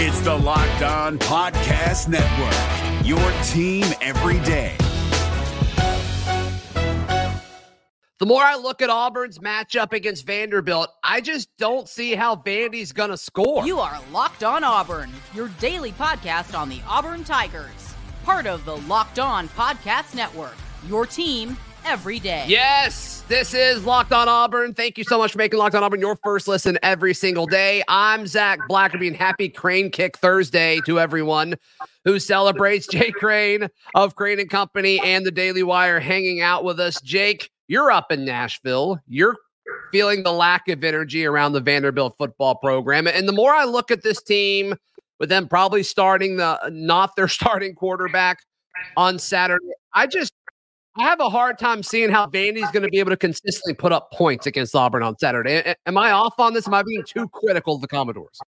It's the Locked On Podcast Network, your team every day. The more I look at Auburn's matchup against Vanderbilt, I just don't see how Vandy's going to score. You are Locked On Auburn, your daily podcast on the Auburn Tigers, part of the Locked On Podcast Network, your team every day. Yes, this is Locked On Auburn. Thank you so much for making Locked On Auburn your first listen every single day. I'm Zac Blackerby, and happy Crane Kick Thursday to everyone who celebrates Jake Crain of Crain and Company and the Daily Wire hanging out with us. Jake, you're up in Nashville. You're feeling the lack of energy around the Vanderbilt football program. And the more I look at this team, with them probably starting the not their starting quarterback on Saturday, I just I have a hard time seeing how Vandy's going to be able to consistently put up points against Auburn on Saturday. Am I off on this? Am I being too critical of the Commodores?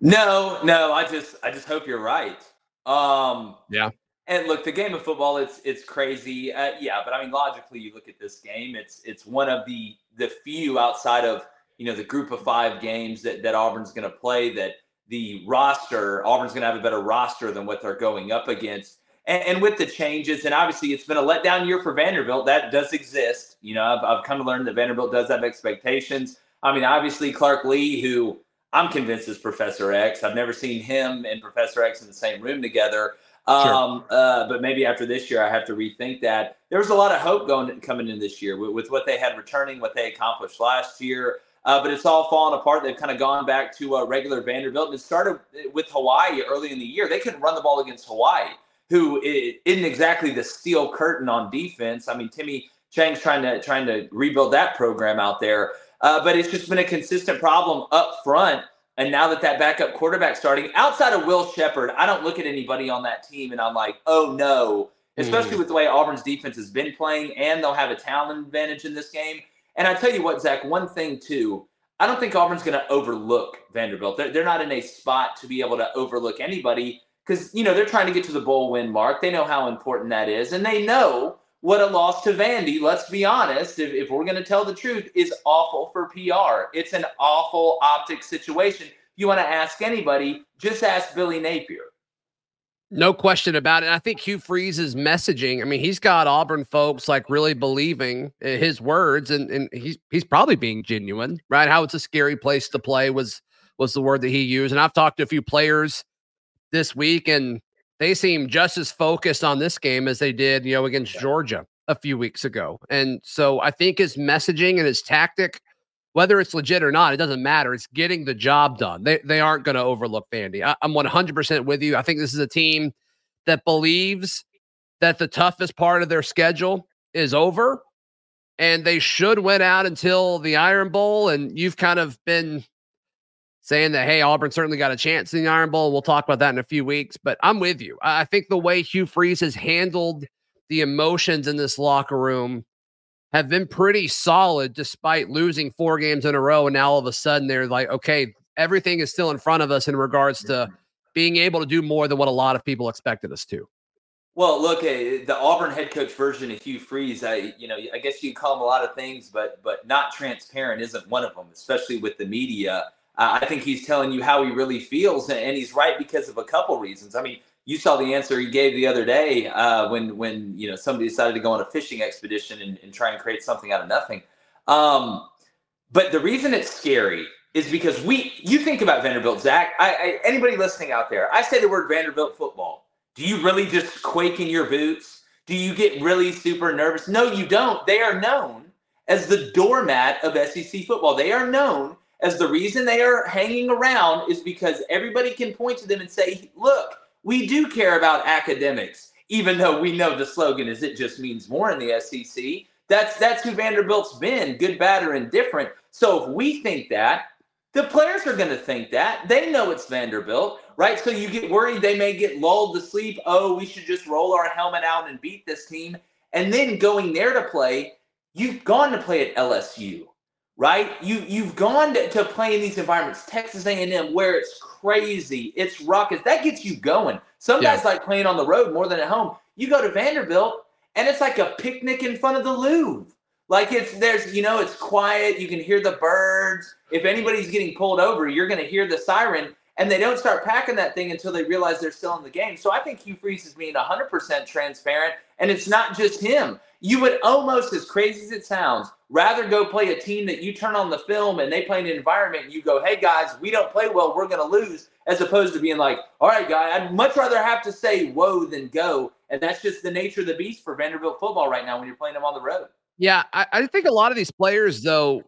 No, no. I just I just hope you're right. Um, yeah. And look, the game of football, it's it's crazy. Uh, yeah, but I mean, logically, you look at this game. It's it's one of the the few outside of you know the group of five games that that Auburn's going to play that the roster Auburn's going to have a better roster than what they're going up against. And, and, with the changes, and obviously it's been a letdown year for Vanderbilt. That does exist. You know, I've, I've come to learn that Vanderbilt does have expectations. I mean, obviously Clark Lea, who I'm convinced is Professor X. I've never seen him and Professor X in the same room together. Um, sure. uh, but maybe after this year, I have to rethink that. There was a lot of hope going coming in this year with, with what they had returning, what they accomplished last year. Uh, but it's all fallen apart. They've kind of gone back to a regular Vanderbilt. And it started with Hawaii early in the year. They couldn't run the ball against Hawaii who isn't exactly the steel curtain on defense. I mean, Timmy Chang's trying to trying to rebuild that program out there, uh, but it's just been a consistent problem up front. And now that that backup quarterback starting outside of Will Sheppard, I don't look at anybody on that team and I'm like, oh no, especially mm. with the way Auburn's defense has been playing, and they'll have a talent advantage in this game. And I tell you what, Zac, one thing too, I don't think Auburn's going to overlook Vanderbilt. They're, they're not in a spot to be able to overlook anybody because you know they're trying to get to the bowl win mark. They know how important that is, and they know what a loss to Vandy. Let's be honest. If, if we're going to tell the truth, is awful for PR. It's an awful optic situation. You want to ask anybody? Just ask Billy Napier. No question about it. I think Hugh Freeze's messaging. I mean, he's got Auburn folks like really believing eh, his words, and, and he's he's probably being genuine, right? How it's a scary place to play was was the word that he used. And I've talked to a few players this week, and they seem just as focused on this game as they did, you know, against yeah. Georgia a few weeks ago. And so I think his messaging and his tactic, whether it's legit or not, it doesn't matter. It's getting the job done. They they aren't going to overlook Vandy. I, I'm 100% with you. I think this is a team that believes that the toughest part of their schedule is over and they should win out until the Iron Bowl. And you've kind of been saying that, hey, Auburn certainly got a chance in the Iron Bowl. We'll talk about that in a few weeks. But I'm with you. I think the way Hugh Freeze has handled the emotions in this locker room have been pretty solid despite losing four games in a row. And now all of a sudden they're like, okay, everything is still in front of us in regards to being able to do more than what a lot of people expected us to. Well, look, uh, the Auburn head coach version of Hugh Freeze, I, you know, I guess you can call him a lot of things, but but not transparent isn't one of them, especially with the media. Uh, I think he's telling you how he really feels, and he's right because of a couple reasons. I mean, you saw the answer he gave the other day uh, when when you know somebody decided to go on a fishing expedition and, and try and create something out of nothing. Um, but the reason it's scary is because we you think about Vanderbilt, Zac. I, I, anybody listening out there, I say the word Vanderbilt football. Do you really just quake in your boots? Do you get really super nervous? No, you don't. They are known as the doormat of SEC football. They are known as the reason they are hanging around is because everybody can point to them and say, look, we do care about academics, even though we know the slogan is it just means more in the SEC. That's that's who Vanderbilt's been, good, bad, or indifferent. So if we think that, the players are going to think that. They know it's Vanderbilt, right? So you get worried they may get lulled to sleep. Oh, we should just roll our helmet out and beat this team. And then going there to play, you've gone to play at LSU right? You you've gone to, to play in these environments, Texas A&M, where it's crazy, it's ruckus. That gets you going. Some yeah. guys like playing on the road more than at home. You go to Vanderbilt, and it's like a picnic in front of the Louvre. Like it's there's you know it's quiet. You can hear the birds. If anybody's getting pulled over, you're going to hear the siren. And they don't start packing that thing until they realize they're still in the game. So I think Hugh Freeze is being 100% transparent, and it's not just him. You would almost, as crazy as it sounds, rather go play a team that you turn on the film and they play an environment and you go, hey guys, we don't play well, we're going to lose, as opposed to being like, all right, guy, I'd much rather have to say whoa than go. And that's just the nature of the beast for Vanderbilt football right now when you're playing them on the road. Yeah, I, I think a lot of these players, though,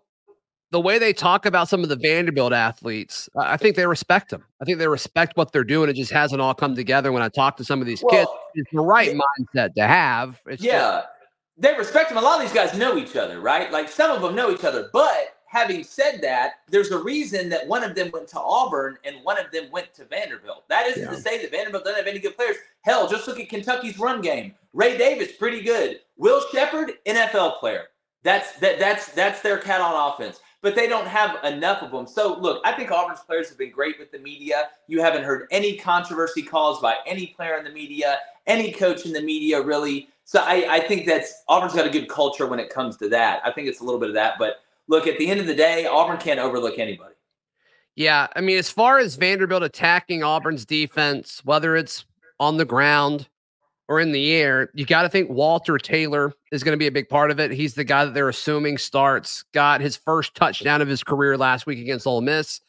the way they talk about some of the Vanderbilt athletes, I think they respect them. I think they respect what they're doing. It just hasn't all come together. When I talk to some of these well, kids, it's the right mindset to have. It's yeah, just, they respect them. A lot of these guys know each other, right? Like some of them know each other. But having said that, there's a reason that one of them went to Auburn and one of them went to Vanderbilt. That isn't yeah. to say that Vanderbilt doesn't have any good players. Hell, just look at Kentucky's run game. Ray Davis, pretty good. Will Sheppard, NFL player. That's that that's that's their cat on offense but they don't have enough of them. So, look, I think Auburn's players have been great with the media. You haven't heard any controversy calls by any player in the media, any coach in the media, really. So, I, I think that's Auburn's got a good culture when it comes to that. I think it's a little bit of that. But look, at the end of the day, Auburn can't overlook anybody. Yeah. I mean, as far as Vanderbilt attacking Auburn's defense, whether it's on the ground, or in the air, you got to think Walter Taylor is going to be a big part of it. He's the guy that they're assuming starts, got his first touchdown of his career last week against Ole Miss.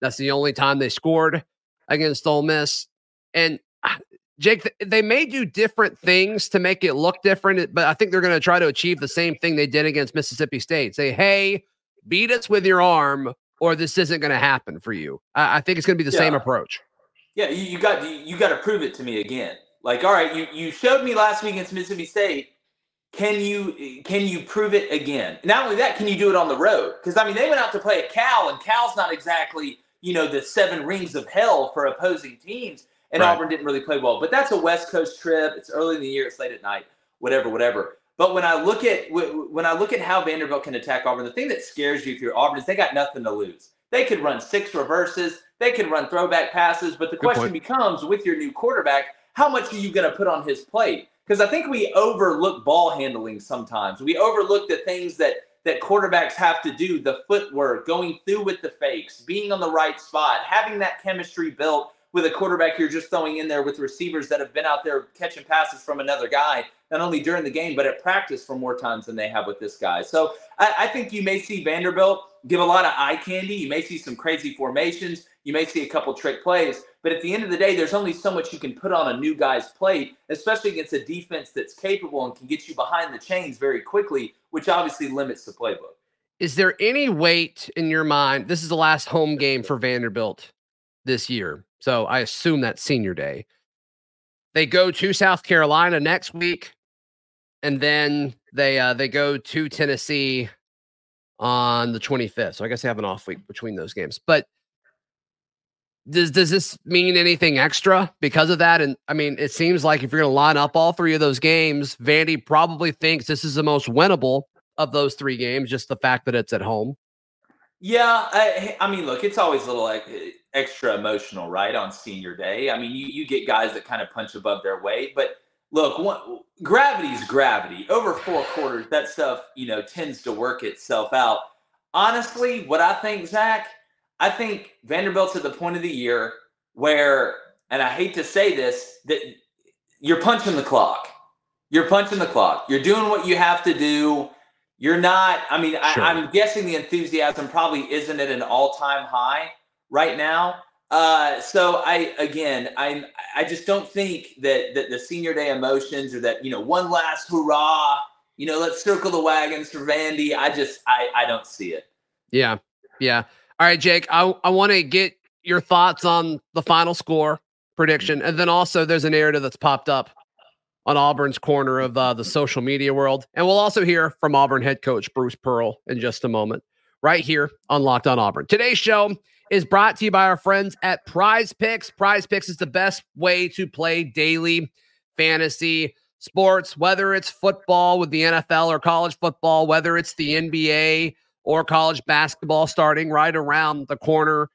That's the only time they scored against Ole Miss. And ah, Jake, they may do different things to make it look different, but I think they're going to try to achieve the same thing they did against Mississippi State. Say, hey, beat us with your arm, or this isn't going to happen for you. I, I think it's going to be the yeah. same approach. Yeah, you, you got you, you got to prove it to me again. Like, all right, you you showed me last week against Mississippi State. Can you can you prove it again? Not only that, can you do it on the road? Because I mean, they went out to play at Cal, and Cal's not exactly you know the seven rings of hell for opposing teams. And right. Auburn didn't really play well. But that's a West Coast trip. It's early in the year. It's late at night. Whatever, whatever. But when I look at when I look at how Vanderbilt can attack Auburn, the thing that scares you if you're Auburn is they got nothing to lose. They could run six reverses. They could run throwback passes. But the Good question point. becomes with your new quarterback, how much are you going to put on his plate? Because I think we overlook ball handling sometimes. We overlook the things that that quarterbacks have to do, the footwork, going through with the fakes, being on the right spot, having that chemistry built with a quarterback you're just throwing in there with receivers that have been out there catching passes from another guy, not only during the game, but at practice for more times than they have with this guy. So I, I think you may see Vanderbilt give a lot of eye candy. You may see some crazy formations. You may see a couple trick plays, but at the end of the day, there's only so much you can put on a new guy's plate, especially against a defense that's capable and can get you behind the chains very quickly, which obviously limits the playbook. Is there any weight in your mind? This is the last home game for Vanderbilt this year. So I assume that's senior day. They go to South Carolina next week, and then they uh, they go to Tennessee on the 25th. So I guess they have an off week between those games. But does does this mean anything extra because of that? And I mean, it seems like if you're going to line up all three of those games, Vandy probably thinks this is the most winnable of those three games. Just the fact that it's at home. Yeah, I, I mean, look, it's always a little like eh, extra emotional, right, on senior day. I mean, you you get guys that kind of punch above their weight, but look, gravity's gravity. Over four quarters, that stuff you know tends to work itself out. Honestly, what I think, Zac I think Vanderbilt's at the point of the year where, and I hate to say this, that you're punching the clock. You're punching the clock. You're doing what you have to do. You're not, I mean, sure. I, am guessing the enthusiasm probably isn't at an all time high right now. Uh, so I, again, I, I just don't think that, that the senior day emotions or that, you know, one last hurrah, you know, let's circle the wagons for Vandy. I just, I, I don't see it. Yeah. Yeah. All right, Jake, I, I want to get your thoughts on the final score prediction. And then also, there's a narrative that's popped up on Auburn's corner of uh, the social media world. And we'll also hear from Auburn head coach Bruce Pearl in just a moment, right here on Locked on Auburn. Today's show is brought to you by our friends at Prize Picks. Prize Picks is the best way to play daily fantasy sports, whether it's football with the NFL or college football, whether it's the NBA or college basketball starting right around the corner.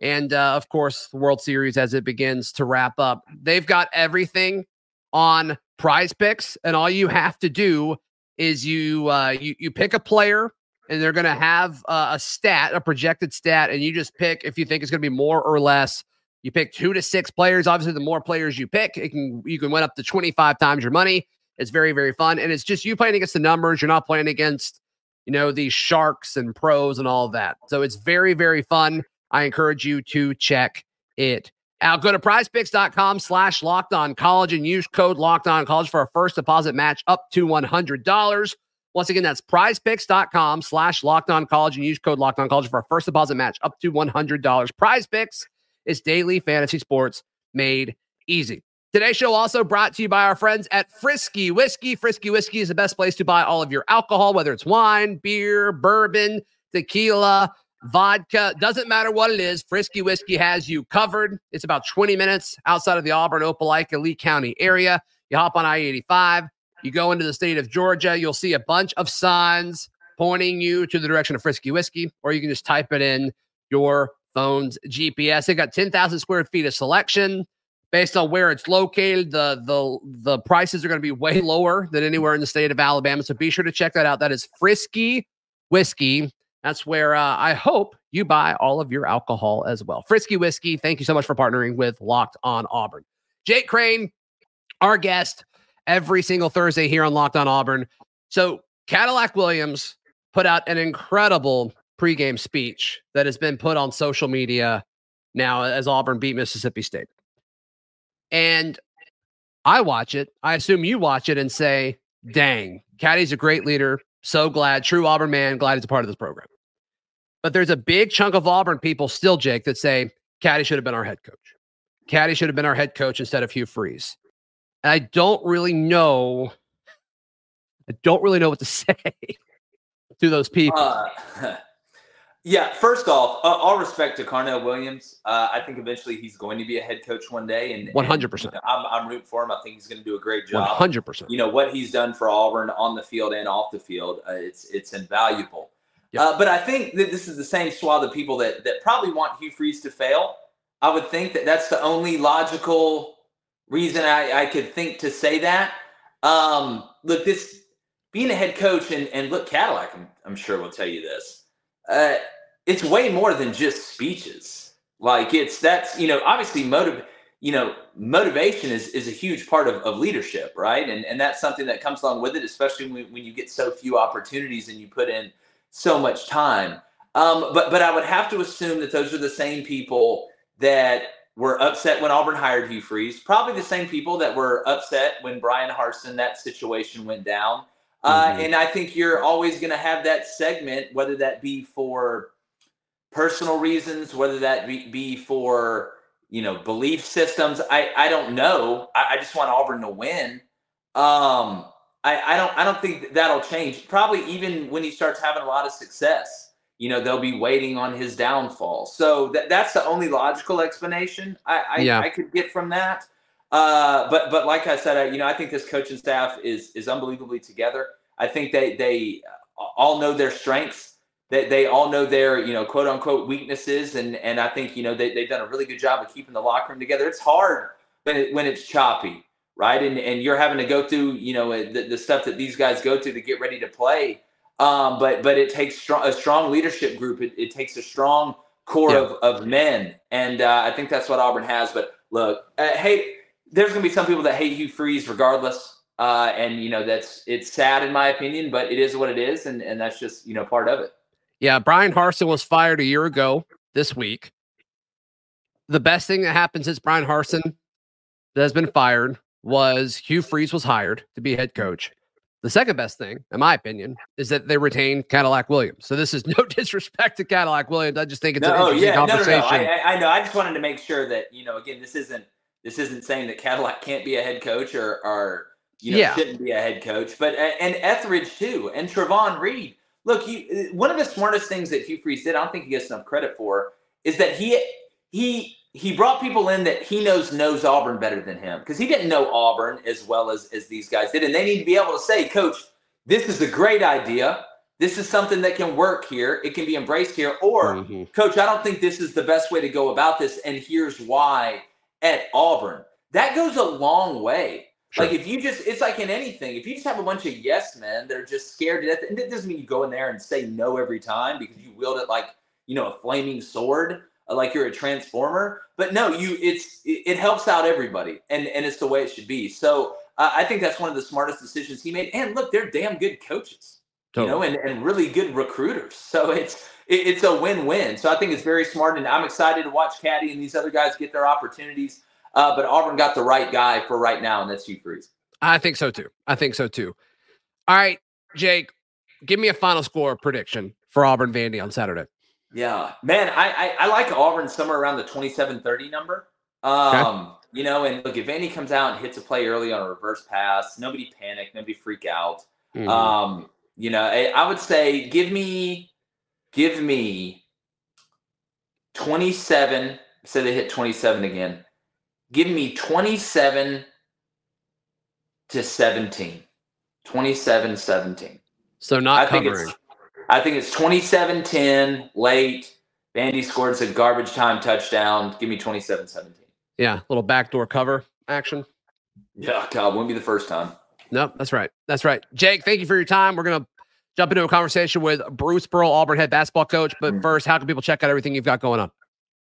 And uh, of course, the World Series as it begins to wrap up. They've got everything on prize picks, and all you have to do is you uh, you, you pick a player and they're going to have uh, a stat, a projected stat, and you just pick if you think it's going to be more or less You pick two to six players. Obviously, the more players you pick, it can you can win up to 25 times your money. It's very, very fun. And it's just you playing against the numbers. You're not playing against, you know, these sharks and pros and all that. So it's very, very fun. I encourage you to check it out. Go to prizepicks.com slash locked on college and use code locked on college for a first deposit match up to $100. Once again, that's prizepicks.com slash locked on college and use code locked on college for a first deposit match up to $100. Prize picks is daily fantasy sports made easy. Today's show also brought to you by our friends at Frisky Whiskey. Frisky Whiskey is the best place to buy all of your alcohol, whether it's wine, beer, bourbon, tequila, vodka, doesn't matter what it is. Frisky Whiskey has you covered. It's about 20 minutes outside of the Auburn, Opelika, Lee County area. You hop on I 85, you go into the state of Georgia, you'll see a bunch of signs pointing you to the direction of Frisky Whiskey, or you can just type it in your phone's GPS. They got 10,000 square feet of selection based on where it's located. The the the prices are going to be way lower than anywhere in the state of Alabama. So be sure to check that out. That is Frisky Whiskey. That's where uh, I hope you buy all of your alcohol as well. Frisky Whiskey. Thank you so much for partnering with Locked On Auburn. Jake Crain, our guest every single Thursday here on Locked On Auburn. So Cadillac Williams put out an incredible pregame speech that has been put on social media now as Auburn beat Mississippi State. And I watch it. I assume you watch it and say, dang, Caddy's a great leader. So glad, true Auburn man, glad he's a part of this program. But there's a big chunk of Auburn people still, Jake, that say Caddy should have been our head coach. Caddy should have been our head coach instead of Hugh Freeze. And I don't really know. I don't really know what to say to those people. Uh, Yeah, first off, uh, all respect to Carnell Williams. Uh, I think eventually he's going to be a head coach one day, and one hundred percent. I'm I'm rooting for him. I think he's going to do a great job. One hundred percent. You know what he's done for Auburn on the field and off the field. Uh, it's it's invaluable. Yep. Uh, but I think that this is the same swath of people that that probably want Hugh Freeze to fail. I would think that that's the only logical reason I, I could think to say that. Um, look, this being a head coach and and look, Cadillac, I'm, I'm sure will tell you this. Uh, it's way more than just speeches. Like it's that's you know obviously motive you know motivation is is a huge part of, of leadership, right? And and that's something that comes along with it, especially when, when you get so few opportunities and you put in so much time. Um, but but I would have to assume that those are the same people that were upset when Auburn hired Hugh Freeze. Probably the same people that were upset when Bryan Harsin that situation went down. Uh, mm-hmm. And I think you're always going to have that segment, whether that be for personal reasons, whether that be, be for you know belief systems. I I don't know. I, I just want Auburn to win. Um, I I don't I don't think that'll change. Probably even when he starts having a lot of success, you know they'll be waiting on his downfall. So that that's the only logical explanation I I, yeah. I could get from that. Uh, but but like I said, I, you know, I think this coaching staff is is unbelievably together. I think they they all know their strengths they, they all know their you know quote unquote weaknesses and and I think you know they, they've done a really good job of keeping the locker room together. It's hard when it, when it's choppy, right? And and you're having to go through you know the, the stuff that these guys go through to get ready to play. Um, but but it takes strong, a strong leadership group. It, it takes a strong core yeah. of, of men, and uh, I think that's what Auburn has. But look, uh, hey, there's going to be some people that hate Hugh Freeze regardless, uh, and you know that's it's sad in my opinion, but it is what it is, and and that's just you know part of it. Yeah, Bryan Harsin was fired a year ago this week. The best thing that happened since Bryan Harsin that has been fired was Hugh Freeze was hired to be head coach. The second best thing, in my opinion, is that they retained Cadillac Williams. So this is no disrespect to Cadillac Williams. I just think it's no, an interesting yeah, conversation. No, no, no. I, I, know. I just wanted to make sure that you know. Again, this isn't this isn't saying that Cadillac can't be a head coach or or you know yeah. shouldn't be a head coach, but uh, and Etheridge too, and Trovon Reed look, you, uh, one of the smartest things that Hugh Freeze did, I don't think he gets enough credit for, is that he he he brought people in that he knows knows Auburn better than him because he didn't know Auburn as well as as these guys did, and they need to be able to say, Coach, this is a great idea. This is something that can work here. It can be embraced here. Or, mm-hmm. Coach, I don't think this is the best way to go about this, and here's why. At Auburn, that goes a long way Sure. Like if you just, it's like in anything. If you just have a bunch of yes men that are just scared to death, and it doesn't mean you go in there and say no every time because you wield it like you know a flaming sword. Like you're a transformer. But no, you it's it, it helps out everybody, and and it's the way it should be. So uh, I think that's one of the smartest decisions he made. And look, they're damn good coaches, totally. you know, and, and really good recruiters. So it's it, it's a win-win. So I think it's very smart, and I'm excited to watch Caddy and these other guys get their opportunities. Uh, but Auburn got the right guy for right now, and that's Hugh Freeze. I think so too. I think so too. All right, Jake, give me a final score prediction for Auburn Vandy on Saturday. Yeah, man, I, I, I like Auburn somewhere around the 27-30 number. Um, okay. you know, and look, if Vandy comes out and hits a play early on a reverse pass, nobody panic, nobody freak out. Mm-hmm. Um, you know, I, I would say give me give me 27. Say they hit 27 again. Give me 27 to 17. 27 17. So not I covering. Think it's, I think it's 27 10 late. Vandy scored a garbage time touchdown. Give me 27 17. Yeah, little backdoor cover action. Yeah, God, wouldn't be the first time. Nope, that's right. That's right. Jake, thank you for your time. We're going to jump into a conversation with Bruce Pearl, Auburn head basketball coach. But mm. first, how can people check out everything you've got going on?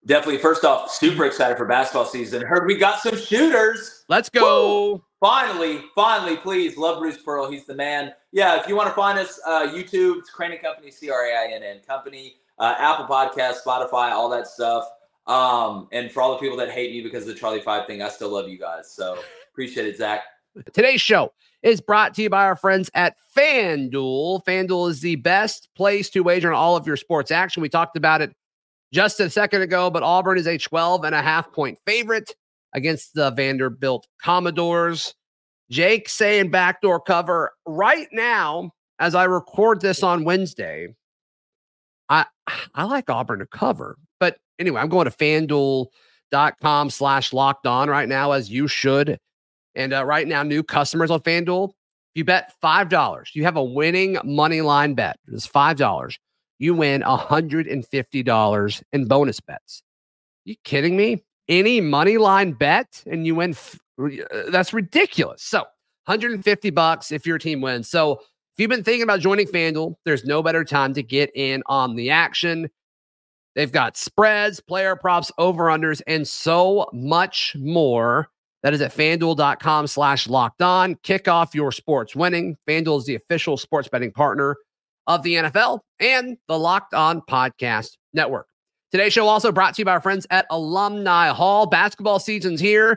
Definitely. First off, super excited for basketball season. Heard we got some shooters. Let's go. Woo! Finally, finally, please love Bruce Pearl. He's the man. Yeah, if you want to find us, uh, YouTube, it's Crain Company, C R A I N N Company, uh, Apple Podcast, Spotify, all that stuff. Um, and for all the people that hate me because of the Charlie Five thing, I still love you guys. So appreciate it, Zac. Today's show is brought to you by our friends at FanDuel. FanDuel is the best place to wager on all of your sports action. We talked about it just a second ago, but Auburn is a 12 and a half point favorite against the Vanderbilt Commodores. Jake saying backdoor cover right now as I record this on Wednesday. I I like Auburn to cover, but anyway, I'm going to FanDuel.com slash locked on right now, as you should. And uh, right now, new customers on FanDuel, if you bet $5, you have a winning money line bet. It's $5. You win $150 in bonus bets. You kidding me? Any money line bet and you win. F- uh, that's ridiculous. So 150 bucks if your team wins. So if you've been thinking about joining FanDuel, there's no better time to get in on the action. They've got spreads, player props, over unders, and so much more. That is at fanduel.com slash locked on. Kick off your sports winning. FanDuel is the official sports betting partner of the NFL and the Locked On Podcast Network. Today's show also brought to you by our friends at Alumni Hall. Basketball season's here.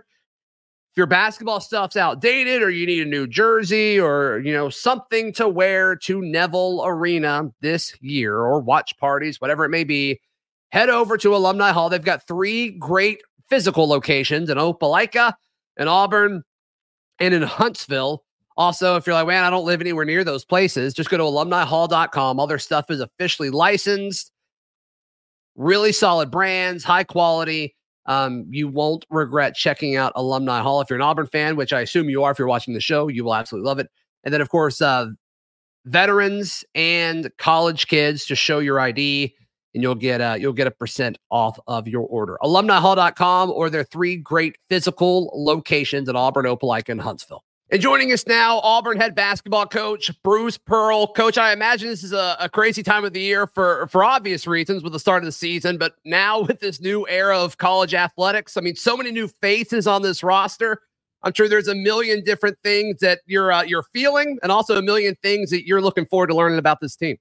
If your basketball stuff's outdated or you need a new jersey or, you know, something to wear to Neville Arena this year or watch parties, whatever it may be, head over to Alumni Hall. They've got three great physical locations in Opelika, in Auburn, and in Huntsville. Also, if you're like, man, I don't live anywhere near those places, just go to alumnihall.com. All their stuff is officially licensed, really solid brands, high quality. Um, you won't regret checking out Alumni Hall. If you're an Auburn fan, which I assume you are if you're watching the show, you will absolutely love it. And then, of course, uh, veterans and college kids, just show your ID and you'll get a you'll get a percent off of your order. AlumniHall.com or their three great physical locations at Auburn, Opelika, and Huntsville. And joining us now, Auburn head basketball coach Bruce Pearl. Coach, I imagine this is a, a, crazy time of the year for for obvious reasons with the start of the season, but now with this new era of college athletics, I mean, so many new faces on this roster. I'm sure there's a million different things that you're uh, you're feeling, and also a million things that you're looking forward to learning about this team.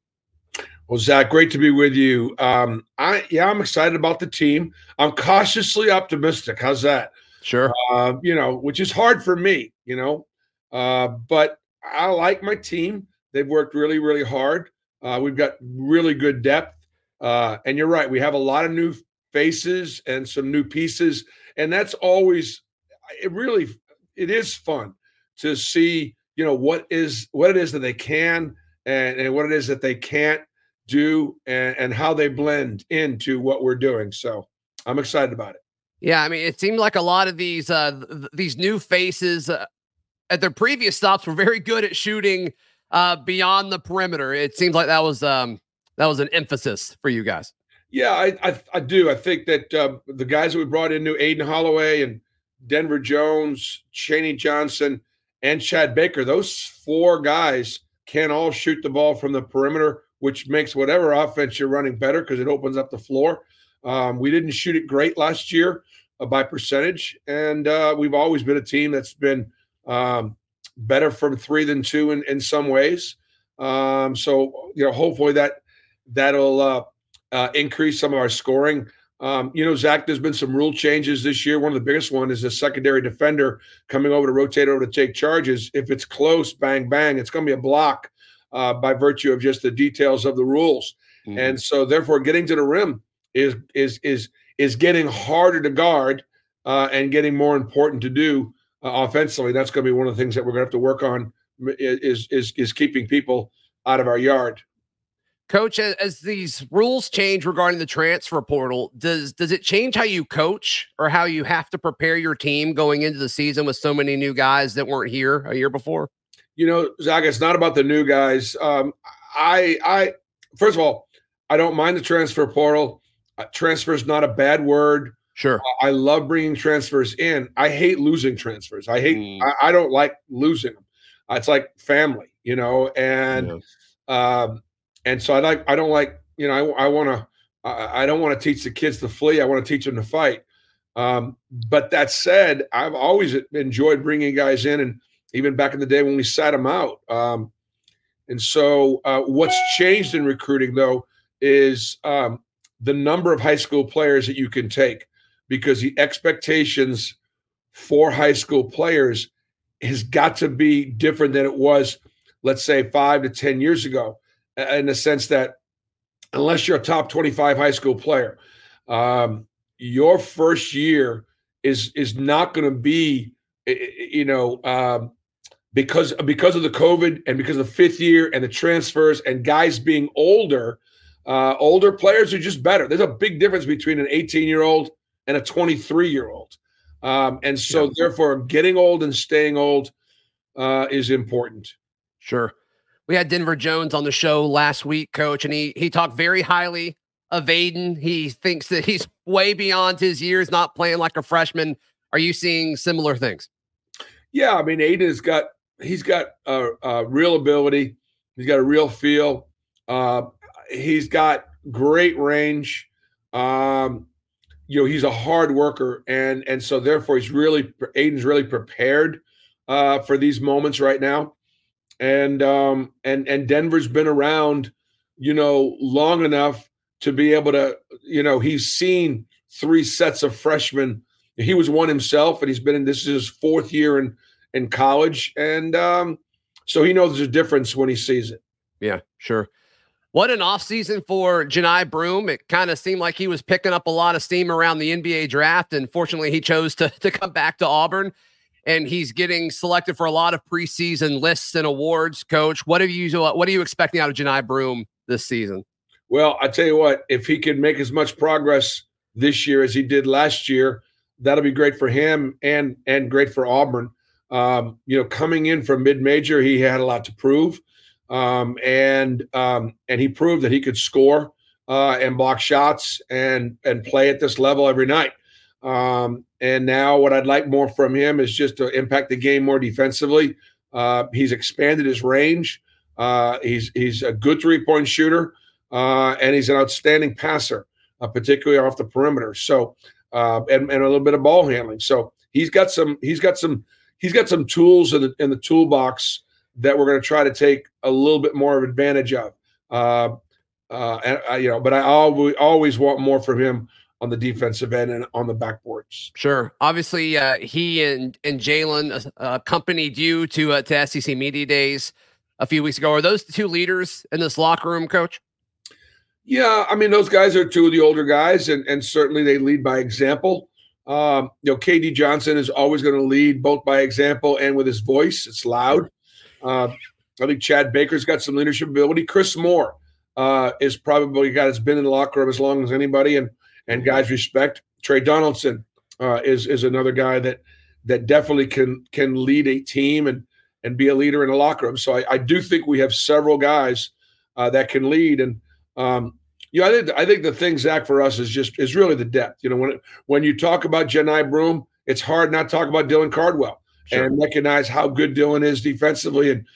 Well, Zac, great to be with you. Um, I yeah, I'm excited about the team. I'm cautiously optimistic. How's that? Sure. Uh, you know, which is hard for me. You know, uh, but I like my team. They've worked really, really hard. Uh, we've got really good depth. Uh, and you're right. We have a lot of new faces and some new pieces, and that's always it. Really, it is fun to see. You know what is what it is that they can and, and what it is that they can't do and, and how they blend into what we're doing. So I'm excited about it. Yeah, I mean, it seemed like a lot of these uh, th- these new faces uh, at their previous stops were very good at shooting uh, beyond the perimeter. It seems like that was um, that was an emphasis for you guys. Yeah, I I, I do. I think that uh, the guys that we brought in, new Aden Holloway and Denver Jones, Chaney Johnson, and Chad Baker, those four guys can all shoot the ball from the perimeter which makes whatever offense you're running better because it opens up the floor. Um, we didn't shoot it great last year uh, by percentage, and uh, we've always been a team that's been um, better from three than two in, in some ways. Um, so you know, hopefully that that'll uh, uh, increase some of our scoring. Um, you know, Zac, there's been some rule changes this year. One of the biggest one is the secondary defender coming over to rotate over to take charges. If it's close, bang bang, it's going to be a block uh, by virtue of just the details of the rules. Mm-hmm. And so, therefore, getting to the rim is is is is getting harder to guard uh, and getting more important to do uh, offensively. That's going to be one of the things that we're going to have to work on is is is keeping people out of our yard. Coach, as these rules change regarding the transfer portal, does does it change how you coach or how you have to prepare your team going into the season with so many new guys that weren't here a year before? You know, Zac, it's not about the new guys. Um, I, I, first of all, I don't mind the transfer portal. Uh, transfer is not a bad word. Sure. I love bringing transfers in. I hate losing transfers. I hate. Mm. I, I, don't like losing them. Uh, it's like family, you know, and yeah. um, and so I like. I don't like. You know, I, I want to. I, I don't want to teach the kids to flee. I want to teach them to fight. Um, but that said, I've always enjoyed bringing guys in, and even back in the day when we sat them out. Um, and so, uh, what's changed in recruiting though is um, the number of high school players that you can take because the expectations for high school players has got to be different than it was, let's say, five to 10 years ago, in the sense that unless you're a top 25 high school player, um, your first year is is not going to be, you know, um, because because of the COVID and because of the fifth year and the transfers and guys being older, uh, older players are just better. There's a big difference between an 18 year old and a 23 year old. Um, and so, yeah. therefore, getting old and staying old uh, is important. Sure. We had Denver Jones on the show last week, coach, and he he talked very highly of Aden. He thinks that he's way beyond his years, not playing like a freshman. Are you seeing similar things? Yeah, I mean, Aden has got he's got a, a real ability. He's got a real feel. Uh, he's got great range. Um, you know he's a hard worker and and so therefore he's really aden's really prepared uh for these moments right now. And um and and denver's been around you know long enough to be able to you know he's seen three sets of freshmen. He was one himself and he's been in this is his fourth year in in college and um so he knows there's a difference when he sees it. Yeah sure what an offseason for Johni Broome. It kind of seemed like he was picking up a lot of steam around the NBA draft. And fortunately, he chose to, to come back to Auburn. And he's getting selected for a lot of preseason lists and awards. Coach, what have you what are you expecting out of Johni Broome this season? Well, I tell you what, if he can make as much progress this year as he did last year, that'll be great for him and and great for Auburn. Um, you know, coming in from mid major, he had a lot to prove um, and um, and he proved that he could score uh, and block shots and and play at this level every night. Um, and now, what I'd like more from him is just to impact the game more defensively. Uh, he's expanded his range. Uh, he's he's a good three point shooter, uh, and he's an outstanding passer, uh, particularly off the perimeter. So, uh, and, and a little bit of ball handling. So he's got some he's got some he's got some tools in the in the toolbox that we're going to try to take a little bit more of advantage of. Uh, uh, and uh, you know, but I always always want more from him on the defensive end and on the backboards. Sure. Obviously, uh, he and and Jaylin uh, accompanied you to uh, to SEC media days a few weeks ago. Are those the two leaders in this locker room, Coach? Yeah, I mean, those guys are two of the older guys, and and certainly they lead by example. Um, you know, KD Johnson is always going to lead both by example and with his voice. It's loud. Uh, I think Chad Baker's got some leadership ability. Chris Moore uh, is probably a guy that's been in the locker room as long as anybody, and and guys respect. Tre Donaldson uh, is is another guy that that definitely can can lead a team and and be a leader in a locker room. So I, I do think we have several guys uh, that can lead. And um, you know, I think I think the thing, Zac, for us is just is really the depth. You know, when when you talk about Johni Broome, it's hard not to talk about Dylan Cardwell sure. and recognize how good Dylan is defensively and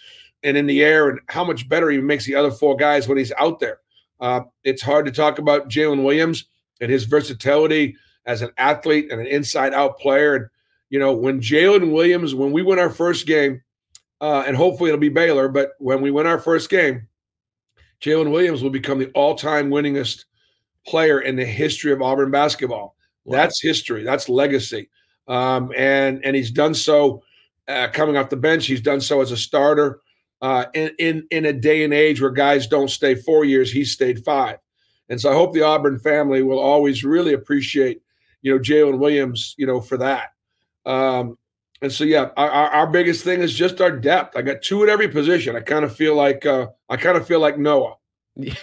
and in the air and how much better he makes the other four guys when he's out there. Uh, it's hard to talk about Jaylin Williams and his versatility as an athlete and an inside out player. And, you know, when Jaylin Williams, when we win our first game, uh, and hopefully it'll be Baylor, but when we win our first game, Jaylin Williams will become the all time winningest player in the history of Auburn basketball. Wow. That's history. That's legacy. Um, and and he's done so uh, coming off the bench. He's done so as a starter. Uh, in, in in a day and age where guys don't stay four years, he stayed five. And so I hope the Auburn family will always really appreciate, you know, Jaylin Williams, you know, for that. Um, and so yeah, our, our biggest thing is just our depth. I got two at every position. I kind of feel like uh, I kind of feel like Noah. Yeah,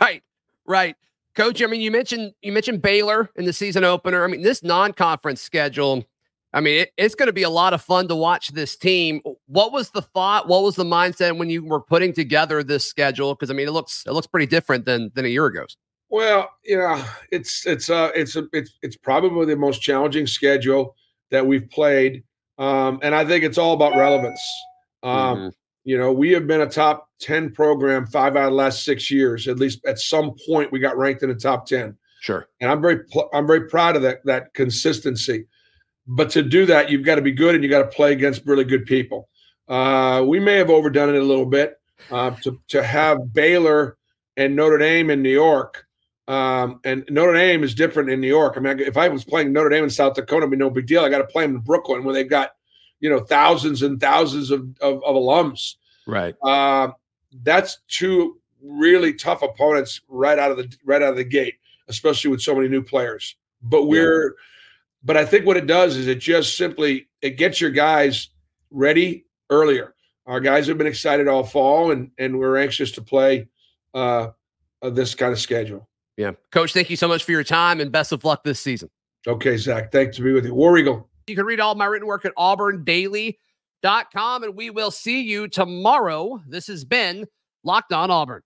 right, right. Coach, I mean, you mentioned you mentioned Baylor in the season opener. I mean, this non-conference schedule. I mean, it, it's going to be a lot of fun to watch this team. What was the thought? What was the mindset when you were putting together this schedule? Because I mean, it looks it looks pretty different than than a year ago. Well, you know, it's it's uh it's a, it's it's probably the most challenging schedule that we've played, um, and I think it's all about relevance. Um, mm-hmm. You know, we have been a top 10 program five out of the last six years. At least at some point, we got ranked in the top 10. Sure. And I'm very, I'm very proud of that, that consistency. But to do that, you've got to be good and you got to play against really good people. Uh, we may have overdone it a little bit uh, to, to have Baylor and Notre Dame in New York. Um, and Notre Dame is different in New York. I mean, if I was playing Notre Dame in South Dakota, it'd be no big deal. I got to play them in Brooklyn where they've got you know thousands and thousands of of, of alums. Right. Uh, that's two really tough opponents right out of the right out of the gate, especially with so many new players. But we're, yeah. but I think what it does is it just simply it gets your guys ready earlier. Our guys have been excited all fall, and and we're anxious to play uh, uh, this kind of schedule. Yeah, Coach, thank you so much for your time, and best of luck this season. Okay, Zac, thanks to be with you. War Eagle. You can read all my written work at auburndaily.com, and we will see you tomorrow. This has been Locked On Auburn.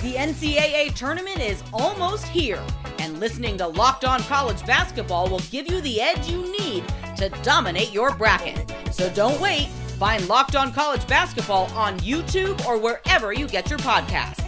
The NCAA tournament is almost here, and listening to Locked On College Basketball will give you the edge you need to dominate your bracket. So don't wait. Find Locked On College Basketball on YouTube or wherever you get your podcasts